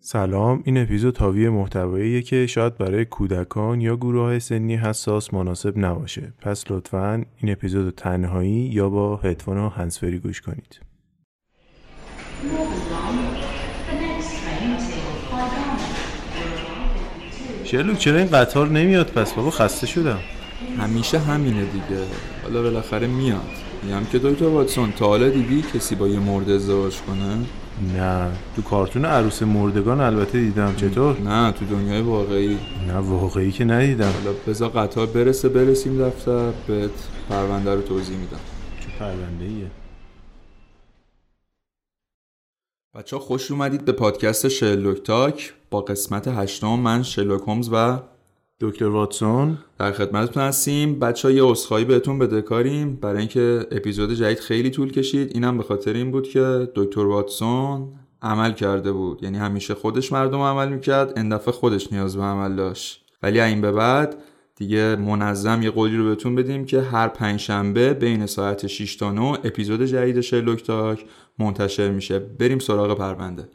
سلام این اپیزود حاوی محتواییه که شاید برای کودکان یا گروه سنی حساس مناسب نباشه. پس لطفا این اپیزود تنهایی یا با هدفون و هنسفری گوش کنید. شلوک چرا این قطار نمیاد؟ پس بابا خسته شدم. همیشه همینه دیگه. حالا بالاخره میاد. میگم که دکتر واتسون تا حالا دیدی کسی با یه مرد ازدواج کنه؟ نه تو کارتون عروس مردگان البته دیدم چطور؟ نه تو دنیای واقعی. نه واقعی که ندیدم. حالا بذار قطار برسه برسیم دفتر بهت پرونده رو توضیح میدم. چه پرونده ایه بچه ها خوش اومدید به پادکست شلوک تاک. با قسمت هشتم من شلوک هومز و دکتر واتسون. در خدمتتون هستیم. بچه یه اصخایی بهتون بدهکاریم برای اینکه اپیزود جدید خیلی طول کشید اینم به خاطر این بود که دکتر واتسون عمل کرده بود. یعنی همیشه خودش مردم عمل می‌کرد این دفعه خودش نیاز به عمل داشت. ولی این به بعد دیگه منظم یه قولی رو بهتون بدیم که هر پنجشنبه بین ساعت 6 تا 9 اپیزود جدید شرلوک تاک منتشر میشه. بریم سراغ پرونده.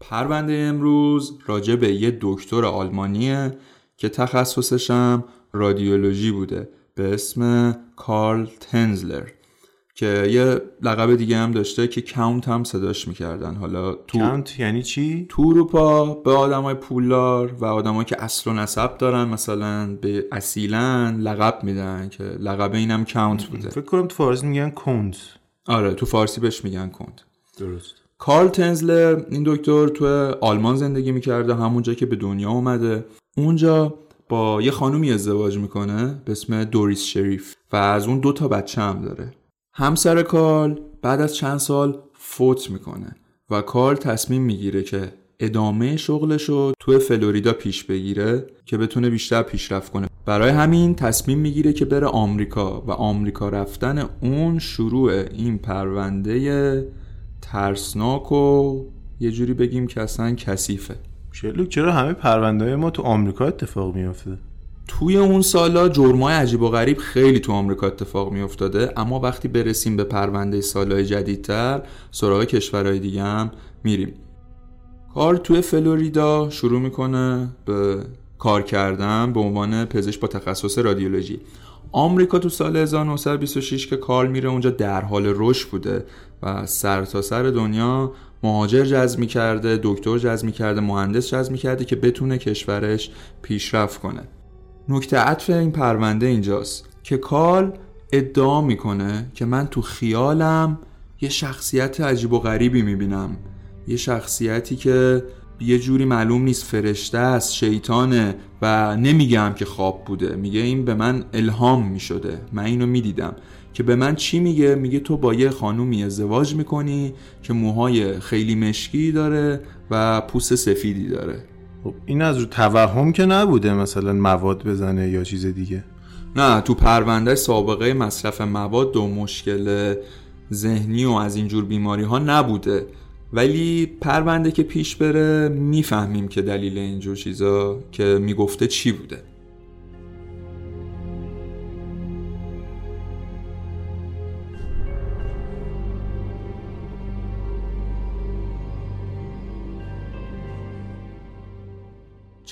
پرونده امروز راجع به یه دکتر آلمانیه که تخصصشم رادیولوژی بوده به اسم کارل تنزلر که یه لقب دیگه هم داشته که کاونت هم صداش می‌کردن. حالا تو کانت یعنی چی؟ تو اروپا به آدمای پولدار و آدمایی که اصل و نسب دارن مثلا به اصیلا لقب میدن که لقب اینم کاونت بوده. فکر کنم تو فارسی میگن کنت آره تو فارسی بهش میگن کند درست. کارل تنزلر این دکتر تو آلمان زندگی می‌کرده همونجا که به دنیا اومده. اونجا با یه خانومی ازدواج می‌کنه به اسم دوریس شریف و از اون دو تا بچه هم داره. همسر کارل بعد از چند سال فوت می‌کنه و کارل تصمیم می‌گیره که ادامه شغلش رو تو فلوریدا پیش بگیره که بتونه بیشتر پیشرفت کنه. برای همین تصمیم می‌گیره که بره آمریکا و آمریکا رفتن اون شروع این پرونده ترسناک و یه جوری بگیم که اصلا کثیفه. شلوک چرا همه پرونده های ما تو آمریکا اتفاق میافته؟ توی اون سالا جرمای عجیب و غریب خیلی تو آمریکا اتفاق می افتاده اما وقتی برسیم به پرونده سالهای جدیدتر سراغ کشورهای دیگه هم میریم کار توی فلوریدا شروع می‌کنه به کار کردن به عنوان پزشک با تخصص رادیولوژی آمریکا تو سال 1926 که کار میره اونجا در حال رشد بوده و سر تا سر دنیا مهاجر جذب کرده دکتر جذب کرده مهندس جذب کرده که بتونه کشورش پیشرفت کنه. نکته عطف این پرونده اینجاست که کال ادعا می‌کنه که من تو خیالم یه شخصیت عجیب و غریبی می‌بینم. یه شخصیتی که یه جوری معلوم نیست فرشته است شیطانه و نمیگم که خواب بوده. میگه این به من الهام می‌شده. من اینو می‌دیدم. که به من چی میگه؟ میگه تو با یه خانومی ازدواج می‌کنی که موهای خیلی مشکی داره و پوست سفیدی داره. خب این از رو توهم که نبوده مثلا مواد بزنه یا چیز دیگه؟ نه تو پرونده سابقه مصرف مواد و مشکل ذهنی و از اینجور بیماری ها نبوده. ولی پرونده که پیش بره می‌فهمیم که دلیل اینجور چیزا که می‌گفته چی بوده.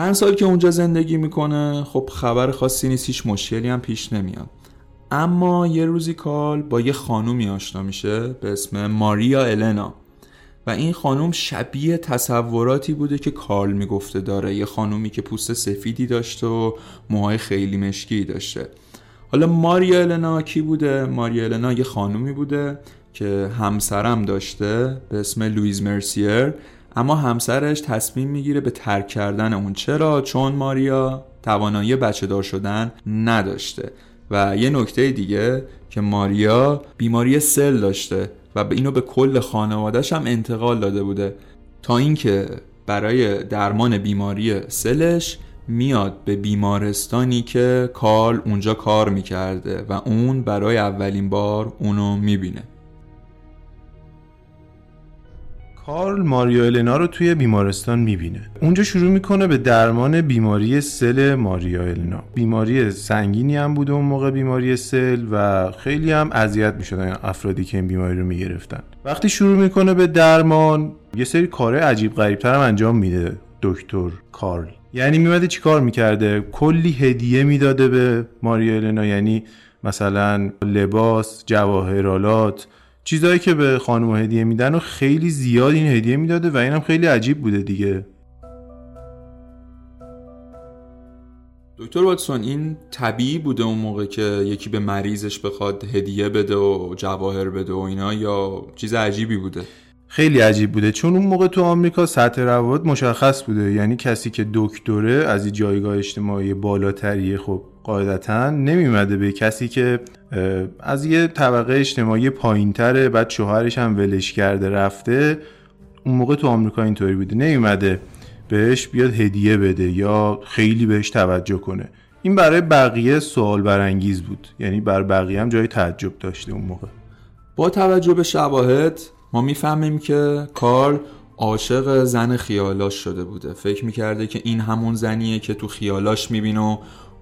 چند سال که اونجا زندگی می‌کنه خب خبر خاصی نیست هیچ مشکلی هم پیش نمیاد. اما یه روزی کال با یه خانومی آشنا میشه به اسم ماریا النا. و این خانوم شبیه تصوراتی بوده که کارل می‌گفته داره. یه خانومی که پوست سفیدی داشته و موهای خیلی مشکی داشته. حالا ماریا النا کی بوده؟ ماریا النا یه خانومی بوده که همسرم داشته به اسم لویز مرسیر. اما همسرش تصمیم می‌گیره به ترک کردن اون. چرا؟ چون ماریا توانایی بچه دار شدن نداشته. و یه نکته دیگه که ماریا بیماری سل داشته و اینو به کل خانوادهش هم انتقال داده بوده. تا اینکه برای درمان بیماری سلش میاد به بیمارستانی که کارل اونجا کار می‌کرده و اون برای اولین بار اونو می‌بینه. کارل ماریا النا رو توی بیمارستان می‌بینه. اونجا شروع می‌کنه به درمان بیماری سل ماریا النا. بیماری سنگینی هم بوده اون موقع بیماری سل و خیلی هم اذیت می‌شدن افرادی که این بیماری رو می‌گرفتن. وقتی شروع می‌کنه به درمان یه سری کار عجیب غریبتر هم انجام میده دکتر کارل. یعنی میمده چی کار می‌کرده؟ کلی هدیه می‌داده به ماریا النا. یعنی مثلا لباس جواهرالات چیزهایی که به خانم هدیه میدن و خیلی زیاد این هدیه می‌داده و اینم خیلی عجیب بوده دیگه. دکتر واتسون این طبیعی بوده اون موقع که یکی به مریضش بخواد هدیه بده و جواهر بده و اینا یا چیز عجیبی بوده؟ خیلی عجیب بوده. چون اون موقع تو آمریکا سطح روابط مشخص بوده. یعنی کسی که دکتره از این جایگاه اجتماعی بالاتریه خب قاعدتا نمیمده به کسی که از یه طبقه اجتماعی پایینتره بعد شوهرش هم ولش کرده رفته اون موقع تو آمریکا اینطوری بوده. نمیمده بهش بیاد هدیه بده یا خیلی بهش توجه کنه. این برای بقیه سوال برانگیز بود. یعنی بر بقیه هم جای تعجب داشته اون موقع. با توجه به شواهد ما می‌فهمیم که کارل عاشق زن خیالاش شده بوده. فکر می‌کرده که این همون زنیه که تو خیالاش می‌بینه و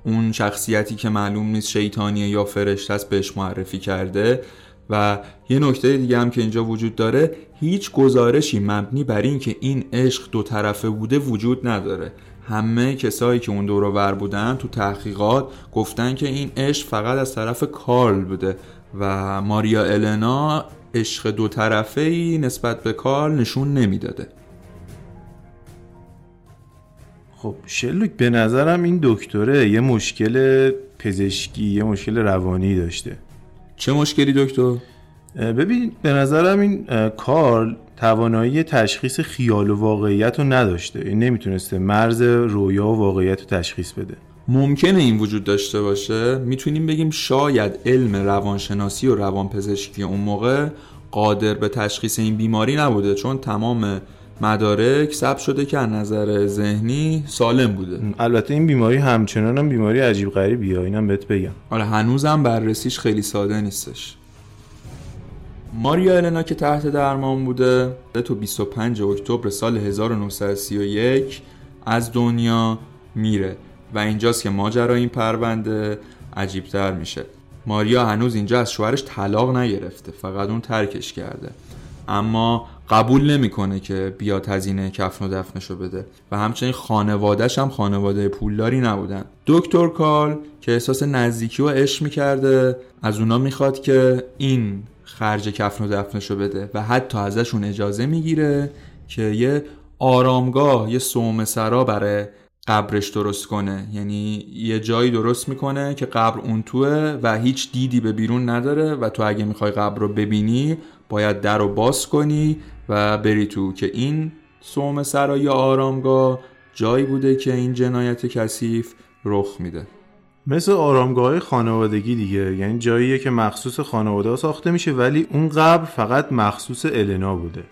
اون شخصیتی که معلوم نیست شیطانیه یا فرشته است بهش معرفی کرده. و یه نکته دیگه هم که اینجا وجود داره هیچ گزارشی مبنی بر این که این عشق دو طرفه بوده وجود نداره. همه کسایی که اون دور ور بودن تو تحقیقات گفتن که این عشق فقط از طرف کارل بوده و ماریا النا عشق دو طرفه ای نسبت به کارل نشون نمی‌داده. خب شلوک به نظرم این دکتره یه مشکل پزشکی یه مشکل روانی داشته. چه مشکلی دکتر؟ ببین به نظرم این کارل توانایی تشخیص خیال و واقعیت رو نداشته. این نمی‌تونسته مرز رویا و واقعیت رو تشخیص بده. ممکنه این وجود داشته باشه؟ می‌تونیم بگیم شاید علم روانشناسی و روانپزشکی اون موقع قادر به تشخیص این بیماری نبوده چون تمام مدارک ثبت شده که از نظر ذهنی سالم بوده. البته این بیماری همچنان هم بیماری عجیب غریبیه. اینم بهت بگم. آره هنوزم بررسیش خیلی ساده نیستش. ماریا النا که تحت درمان بوده تو 25 اکتبر سال 1931 از دنیا میره و اینجاست که ماجرا این پرونده عجیبتر میشه. ماریا هنوز اینجا از شوهرش طلاق نگرفته فقط اون ترکش کرده. اما قبول نمی‌کنه که بیاد هزینه کفن و دفنشو بده. و همچنین خانوادهش هم خانواده پولداری نبودن. دکتر کال که احساس نزدیکی و عشق می‌کرده از اونا می‌خواد که این خرج کفن و دفنشو بده و حتی ازشون اجازه می‌گیره که یه آرامگاه یه سوم سرا برای قبرش درست کنه. یعنی یه جایی درست می‌کنه که قبر اون توه و هیچ دیدی به بیرون نداره و تو اگه می‌خوای قبر رو ببینی باید در رو باز کنی و بری تو که این سوم سرا یا آرامگاه جایی بوده که این جنایت کثیف رخ میده. مثل آرامگاه خانوادگی دیگه یعنی جاییه که مخصوص خانواده ساخته میشه ولی اون قبر فقط مخصوص النا بوده.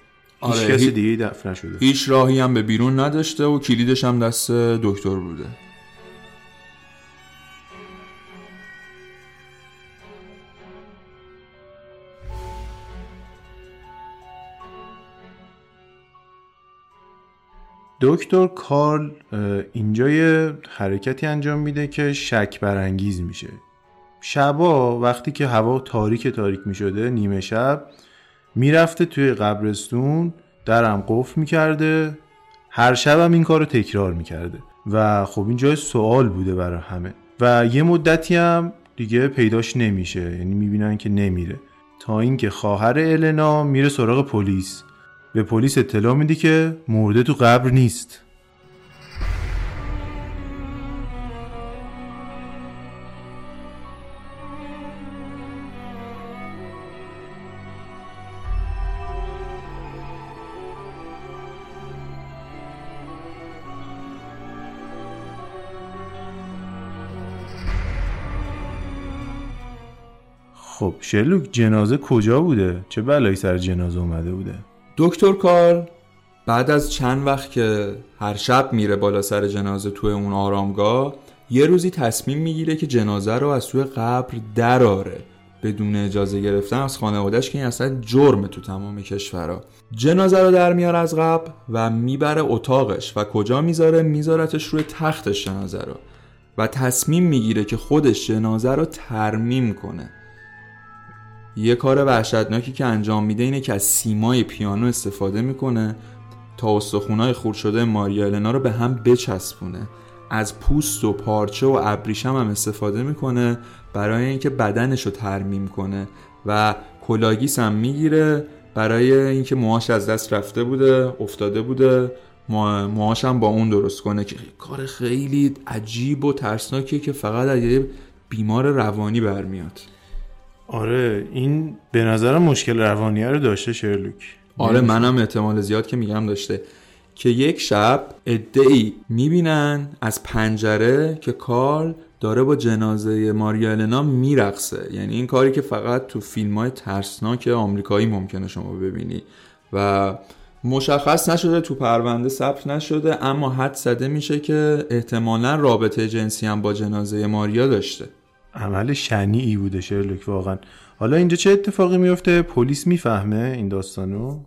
آره هیچ کسی دیگه دفن نشده. هیچ راهی هم به بیرون نداشته و کلیدش هم دست دکتر بوده. دکتر کارل اینجا یه حرکتی انجام میده که شک برانگیز میشه. شبا وقتی که هوا تاریک تاریک می‌شده نیمه شب می‌رفته توی قبرستون درم قفل می‌کرده. هر شبم این کار رو تکرار می‌کرده. و خب این جای سوال بوده برای همه. و یه مدتی هم دیگه پیداش نمیشه. یعنی می‌بینن که نمیره. تا اینکه خواهر النا میره سراغ پلیس. به پلیس اطلاع میدی که مرده تو قبر نیست خب شلوک جنازه کجا بوده؟ چه بلایی سر جنازه اومده بوده؟ دکتر کارل بعد از چند وقت که هر شب میره بالا سر جنازه توی اون آرامگاه یه روزی تصمیم می‌گیره که جنازه رو از توی قبر دراره بدون اجازه گرفتن از خانوادهش که این اصلا جرم تو تمام کشورها. جنازه رو در میاره از قبر و می‌بره اتاقش و کجا می‌ذاره؟ میذارتش روی تختش جنازه رو. و تصمیم می‌گیره که خودش جنازه رو ترمیم کنه. یه کار وحشتناکی که انجام میده اینه که از سیمای پیانو استفاده می‌کنه تا استخونای خورد شده ماریا النا رو به هم بچسبونه. از پوست و پارچه و ابریشم هم استفاده می‌کنه برای اینکه بدنش رو ترمیم کنه و کلاگیس هم می‌گیره برای اینکه موهاش از دست رفته بوده افتاده بوده. موهاش هم با اون درست کنه که کار خیلی عجیب و ترسناکیه که فقط از یه بیمار روانی برمیاد. آره این به نظرم مشکل روانی رو داشته شرلوک. آره منم احتمال زیاد که میگم داشته. که یک شب ای می‌بینن از پنجره که کارل داره با جنازه ماریا النا میرقصه. یعنی این کاری که فقط تو فیلم های ترسناک آمریکایی ممکنه شما ببینی. و مشخص نشده تو پرونده ثبت نشده اما حد زده میشه که احتمالا رابطه جنسی هم با جنازه ماریا داشته. عمل شنیعی بوده شرلوک واقعا. حالا اینجا چه اتفاقی میفته؟ پلیس می‌فهمه این داستانو؟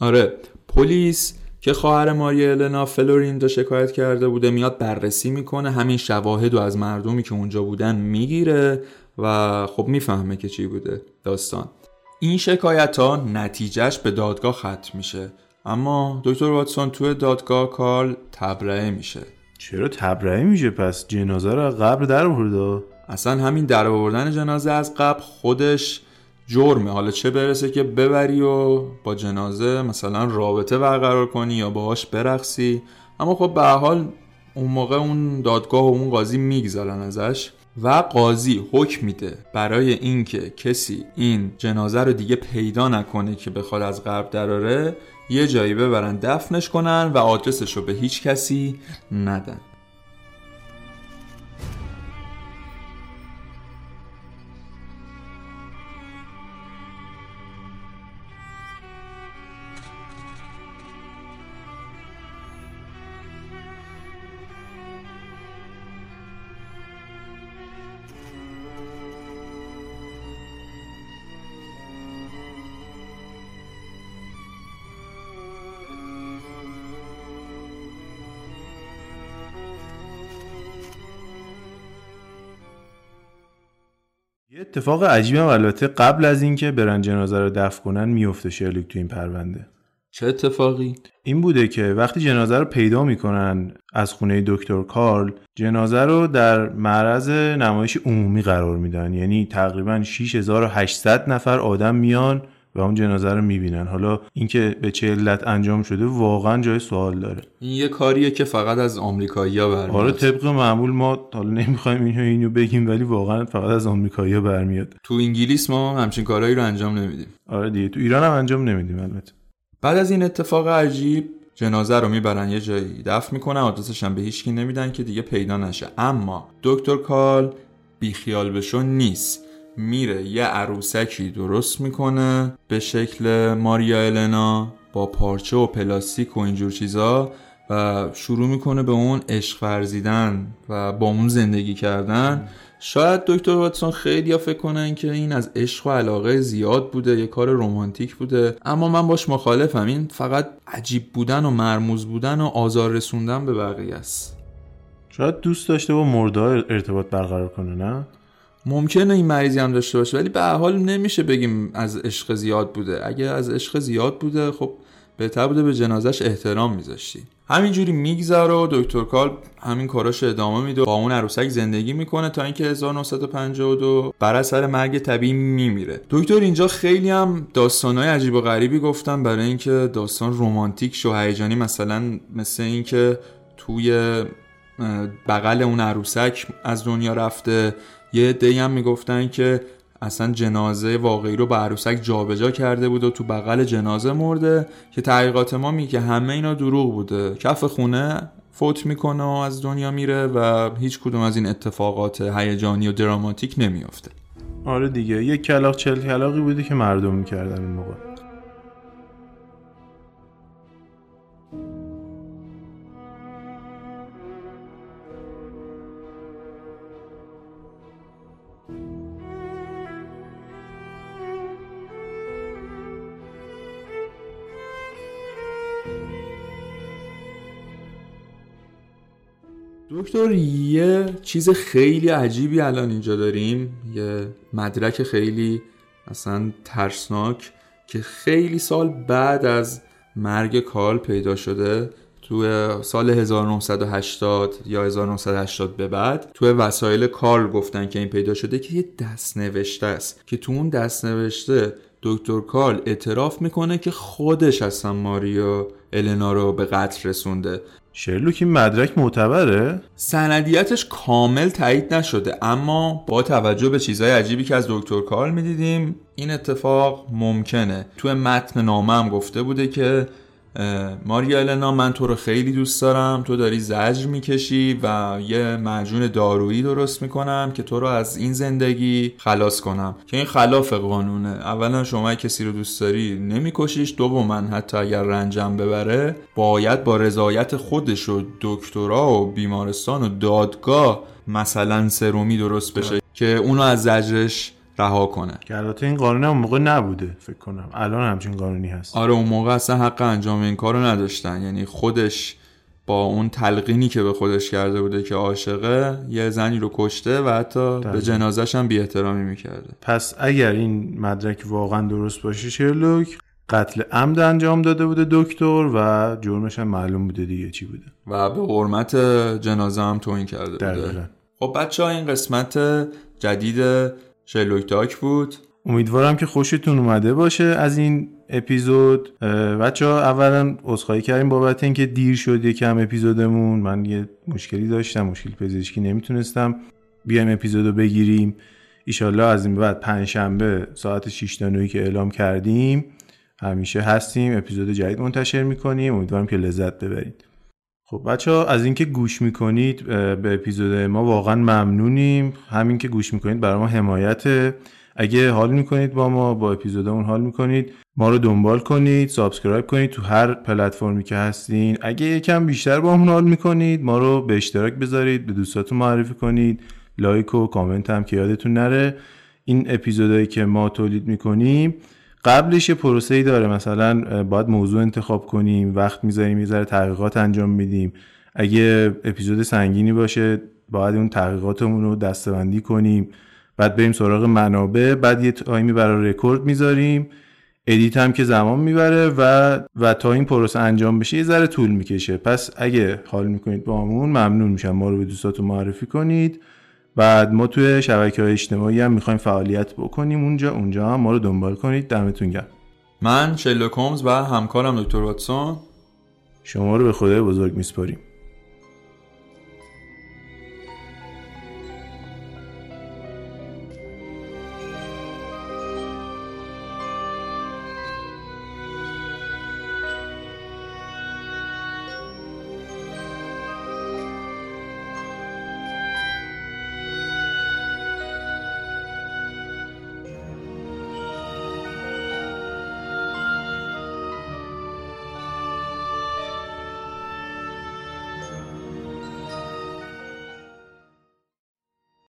آره پلیس که خواهر ماریا النا فلورین شکایت کرده بوده میاد بررسی می‌کنه همین شواهد و از مردمی که اونجا بودن می‌گیره و خب می‌فهمه که چی بوده داستان. این شکایت ها نتیجهش به دادگاه ختم میشه. اما دکتر واتسون توی دادگاه کارل تبرئه میشه. چرا تبرئه میشه؟ پس جنازه رو قبر در برده؟ اصلا همین در آوردن جنازه از قبل خودش جرمه. حالا چه برسه که ببری و با جنازه مثلا رابطه برقرار کنی یا باهاش برقصی. اما خب به حال اون موقع اون دادگاه و اون قاضی می‌گذارن ازش و قاضی حکم میده برای اینکه کسی این جنازه رو دیگه پیدا نکنه که بخواد از قبر دراره یه جایی ببرن دفنش کنن و آدرسش رو به هیچ کسی ندن. یه اتفاق عجیبه البته قبل از اینکه برن جنازه رو دفن کنن میفته شرلوک تو این پرونده. چه اتفاقی؟ این بوده که وقتی جنازه رو پیدا می‌کنن از خونه دکتر کارل جنازه رو در معرض نمایش عمومی قرار میدن. یعنی تقریبا 6800 نفر آدم میان و اون جنازه رو می‌بینن. حالا اینکه به چه علت انجام شده واقعا جای سوال داره. این یه کاریه که فقط از آمریکایی‌ها برمیاد. آره طبق معمول ما حالا نمی‌خوایم اینو اینو بگیم ولی واقعا فقط از آمریکایی‌ها برمیاد. تو انگلیس ما همچین کارهایی رو انجام نمیدیم. آره دیگه تو ایران هم انجام نمیدیم البته. بعد از این اتفاق عجیب جنازه رو می‌برن یه جایی دفن می‌کنن آدرسش هم به هیچکی نمیدن که دیگه پیدا نشه. اما دکتر کال بیخیال بشو نیست. میره. یه عروسکی درست می‌کنه به شکل ماریا النا با پارچه و پلاستیک و اینجور چیزا و شروع می‌کنه به اون عشق ورزیدن و با اون زندگی کردن. شاید دکتر واتسون خیلی فکر کنن که این از عشق و علاقه زیاد بوده یه کار رومانتیک بوده. اما من باش مخالفم. این فقط عجیب بودن و مرموز بودن و آزار رسوندن به بقیه است. شاید دوست داشته با مرده ارتباط برقرار کنه نه؟ ممکنه این مریضی هم داشته باشه ولی به حال نمیشه بگیم از عشق زیاد بوده. اگه از عشق زیاد بوده خب بهتر بوده به جنازش احترام میذاشتی. همینجوری میگذره و دکتر کال همین کاراش ادامه میده با اون عروسک زندگی می‌کنه تا اینکه 1952 بر اثر مرگ طبیعی میمیره. دکتر اینجا خیلی هم داستانهای عجیب و غریبی گفتن برای اینکه داستان رمانتیک شو هیجانی مثلا مثل اینکه توی بغل اون عروسک از دنیا رفته یه دی هم می‌گفتن که اصلا جنازه واقعی رو به عروسک جابجا کرده بود و تو بغل جنازه مرده که تحقیقات ما میگه همه اینا دروغ بوده. کف خونه فوت می‌کنه و از دنیا میره و هیچ کدوم از این اتفاقات هیجانی و دراماتیک نمیافته. آره دیگه یه کلاق چل کلاقی بوده که مردم می‌کردن این موقع. دکتر یه چیز خیلی عجیبی الان اینجا داریم. یه مدرک خیلی اصلا ترسناک که خیلی سال بعد از مرگ کارل پیدا شده. تو سال 1980 یا 1980 به بعد تو وسایل کارل گفتن که این پیدا شده که یه دست نوشته است. که تو اون دست نوشته دکتر کارل اعتراف می‌کنه که خودش اصلا ماریا النا رو به قتل رسونده. شرلوک این مدرک معتبره؟ سندیتش کامل تایید نشده اما با توجه به چیزهای عجیبی که از دکتر کارل می‌دیدیم این اتفاق ممکنه تو متن نامه هم گفته بوده که ماریا النا من تو رو خیلی دوست دارم. تو داری زجر می‌کشی و یه معجون دارویی درست می‌کنم که تو رو از این زندگی خلاص کنم. که این خلاف قانونه. اولا شما کسی رو دوست داری نمیکشیش. من حتی اگر رنجم ببره باید با رضایت خودش و دکترا و بیمارستان و دادگاه مثلا سرومی درست بشه. که اونو از زجرش رها کنه. که البته این قانون اون موقع نبوده فکر کنم. الان همچین قانونی هست. آره اون موقع اصلا حق انجام این کارو نداشتن. یعنی خودش با اون تلقینی که به خودش کرده بوده که عاشقه یه زنی رو کشته و حتی به جنازش هم بی احترامی می‌کرده. پس اگر این مدرک واقعا درست باشه شرلوک قتل عمد انجام داده بوده دکتر و جرمش هم معلوم بوده دیگه چی بوده. و به حرمت جنازه هم توین کرده بوده. خب بچه ها این قسمت جدید شرلوک تاک بود. امیدوارم که خوشتون اومده باشه از این اپیزود. بچه ها اولا عذرخواهی کردیم بابت اینکه دیر شد یکم اپیزودمون. من یه مشکلی داشتم مشکل پزشکی نمی‌تونستم بیایم اپیزودو بگیریم. ایشالله از این بعد پنجشنبه ساعت 6 تا که اعلام کردیم همیشه هستیم. اپیزود جدید منتشر می‌کنیم. امیدوارم که لذت ببرید. خب بچه ها از اینکه گوش می‌کنید به اپیزود ما واقعا ممنونیم. همین که گوش می‌کنید برای ما حمایته اگه حال می‌کنید با ما با اپیزودمون حال می‌کنید ما رو دنبال کنید subscribe کنید تو هر پلتفرمی که هستین. اگه یکم بیشتر با حال می‌کنید ما رو به اشتراک بذارید به دوستاتون معرفی کنید. like و کامنت هم که یادتون نره. این اپیزودهایی که ما تولید می‌کنیم قبلش یه پروسه ای داره. مثلا باید موضوع انتخاب کنیم وقت می‌ذاریم یه تحقیقات انجام میدیم. اگه اپیزود سنگینی باشه باید اون تحقیقاتمون رو دسته‌بندی کنیم. بعد بریم سراغ منابع بعد یه time ی برای رکورد می‌ذاریم. edit هم که زمان می‌بره و و تا این پروسه انجام بشه یه ذره طول می‌کشه. پس اگه حال می‌کنید با همون ممنون میشم. ما رو به دوستاتون معرفی کنید. بعد ما توی شبکه های اجتماعی هم می‌خوایم فعالیت بکنیم. اونجا اونجا هم ما رو دنبال کنید. دمتون گرم. من شرلوک و همکارم دکتر واتسون. شما رو به خدای بزرگ میسپاریم.